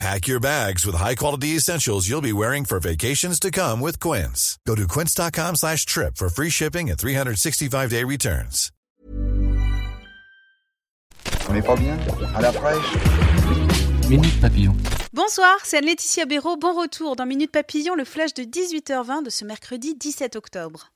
Pack your bags with high-quality essentials you'll be wearing for vacations to come with Quince. Go to quince.com slash trip for free shipping and 365-day returns. On n'est pas bien? À la fraîche? Minute Papillon. Bonsoir, c'est Laetitia Béraud. Bon retour dans Minute Papillon, le flash de 18h20 de ce mercredi 17 octobre.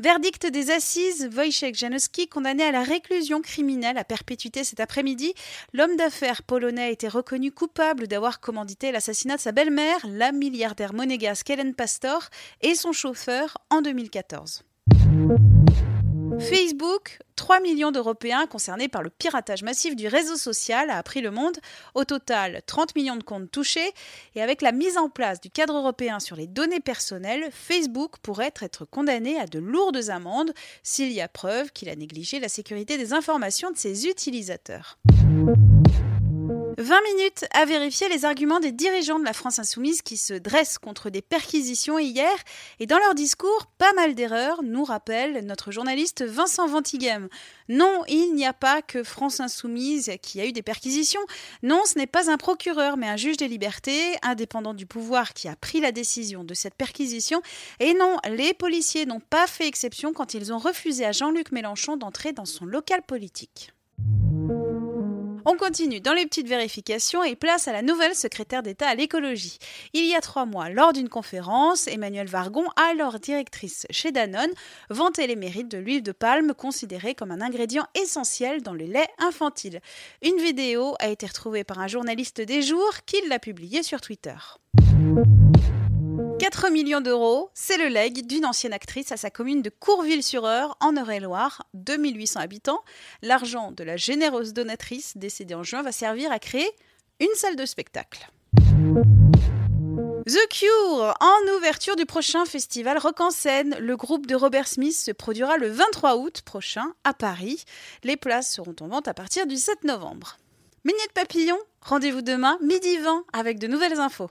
Verdict des assises, Wojciech Janowski, condamné à la réclusion criminelle à perpétuité cet après-midi. L'homme d'affaires polonais a été reconnu coupable d'avoir commandité l'assassinat de sa belle-mère, la milliardaire monégasque Helen Pastor, et son chauffeur en 2014. Facebook, 3 millions d'Européens concernés par le piratage massif du réseau social, a appris le monde. Au total, 30 millions de comptes touchés. Et avec la mise en place du cadre européen sur les données personnelles, Facebook pourrait être condamné à de lourdes amendes s'il y a preuve qu'il a négligé la sécurité des informations de ses utilisateurs. 20 minutes à vérifier les arguments des dirigeants de la France insoumise qui se dressent contre des perquisitions hier. Et dans leur discours, pas mal d'erreurs, nous rappelle notre journaliste Vincent Ventigame. Non, il n'y a pas que France insoumise qui a eu des perquisitions. Non, ce n'est pas un procureur, mais un juge des libertés, indépendant du pouvoir, qui a pris la décision de cette perquisition. Et non, les policiers n'ont pas fait exception quand ils ont refusé à Jean-Luc Mélenchon d'entrer dans son local politique. On continue dans les petites vérifications et place à la nouvelle secrétaire d'État à l'écologie. Il y a trois mois, lors d'une conférence, Emmanuel Vargon, alors directrice chez Danone, vantait les mérites de l'huile de palme considérée comme un ingrédient essentiel dans le lait infantile. Une vidéo a été retrouvée par un journaliste des jours qui l'a publiée sur Twitter. 4 millions d'euros, c'est le leg d'une ancienne actrice à sa commune de Courville-sur-Eure, en Eure-et-Loire, 2800 habitants. L'argent de la généreuse donatrice décédée en juin va servir à créer une salle de spectacle. The Cure, en ouverture du prochain festival Rock en scène, le groupe de Robert Smith se produira le 23 août prochain à Paris. Les places seront en vente à partir du 7 novembre. Minute Papillon, rendez-vous demain, midi 20, avec de nouvelles infos.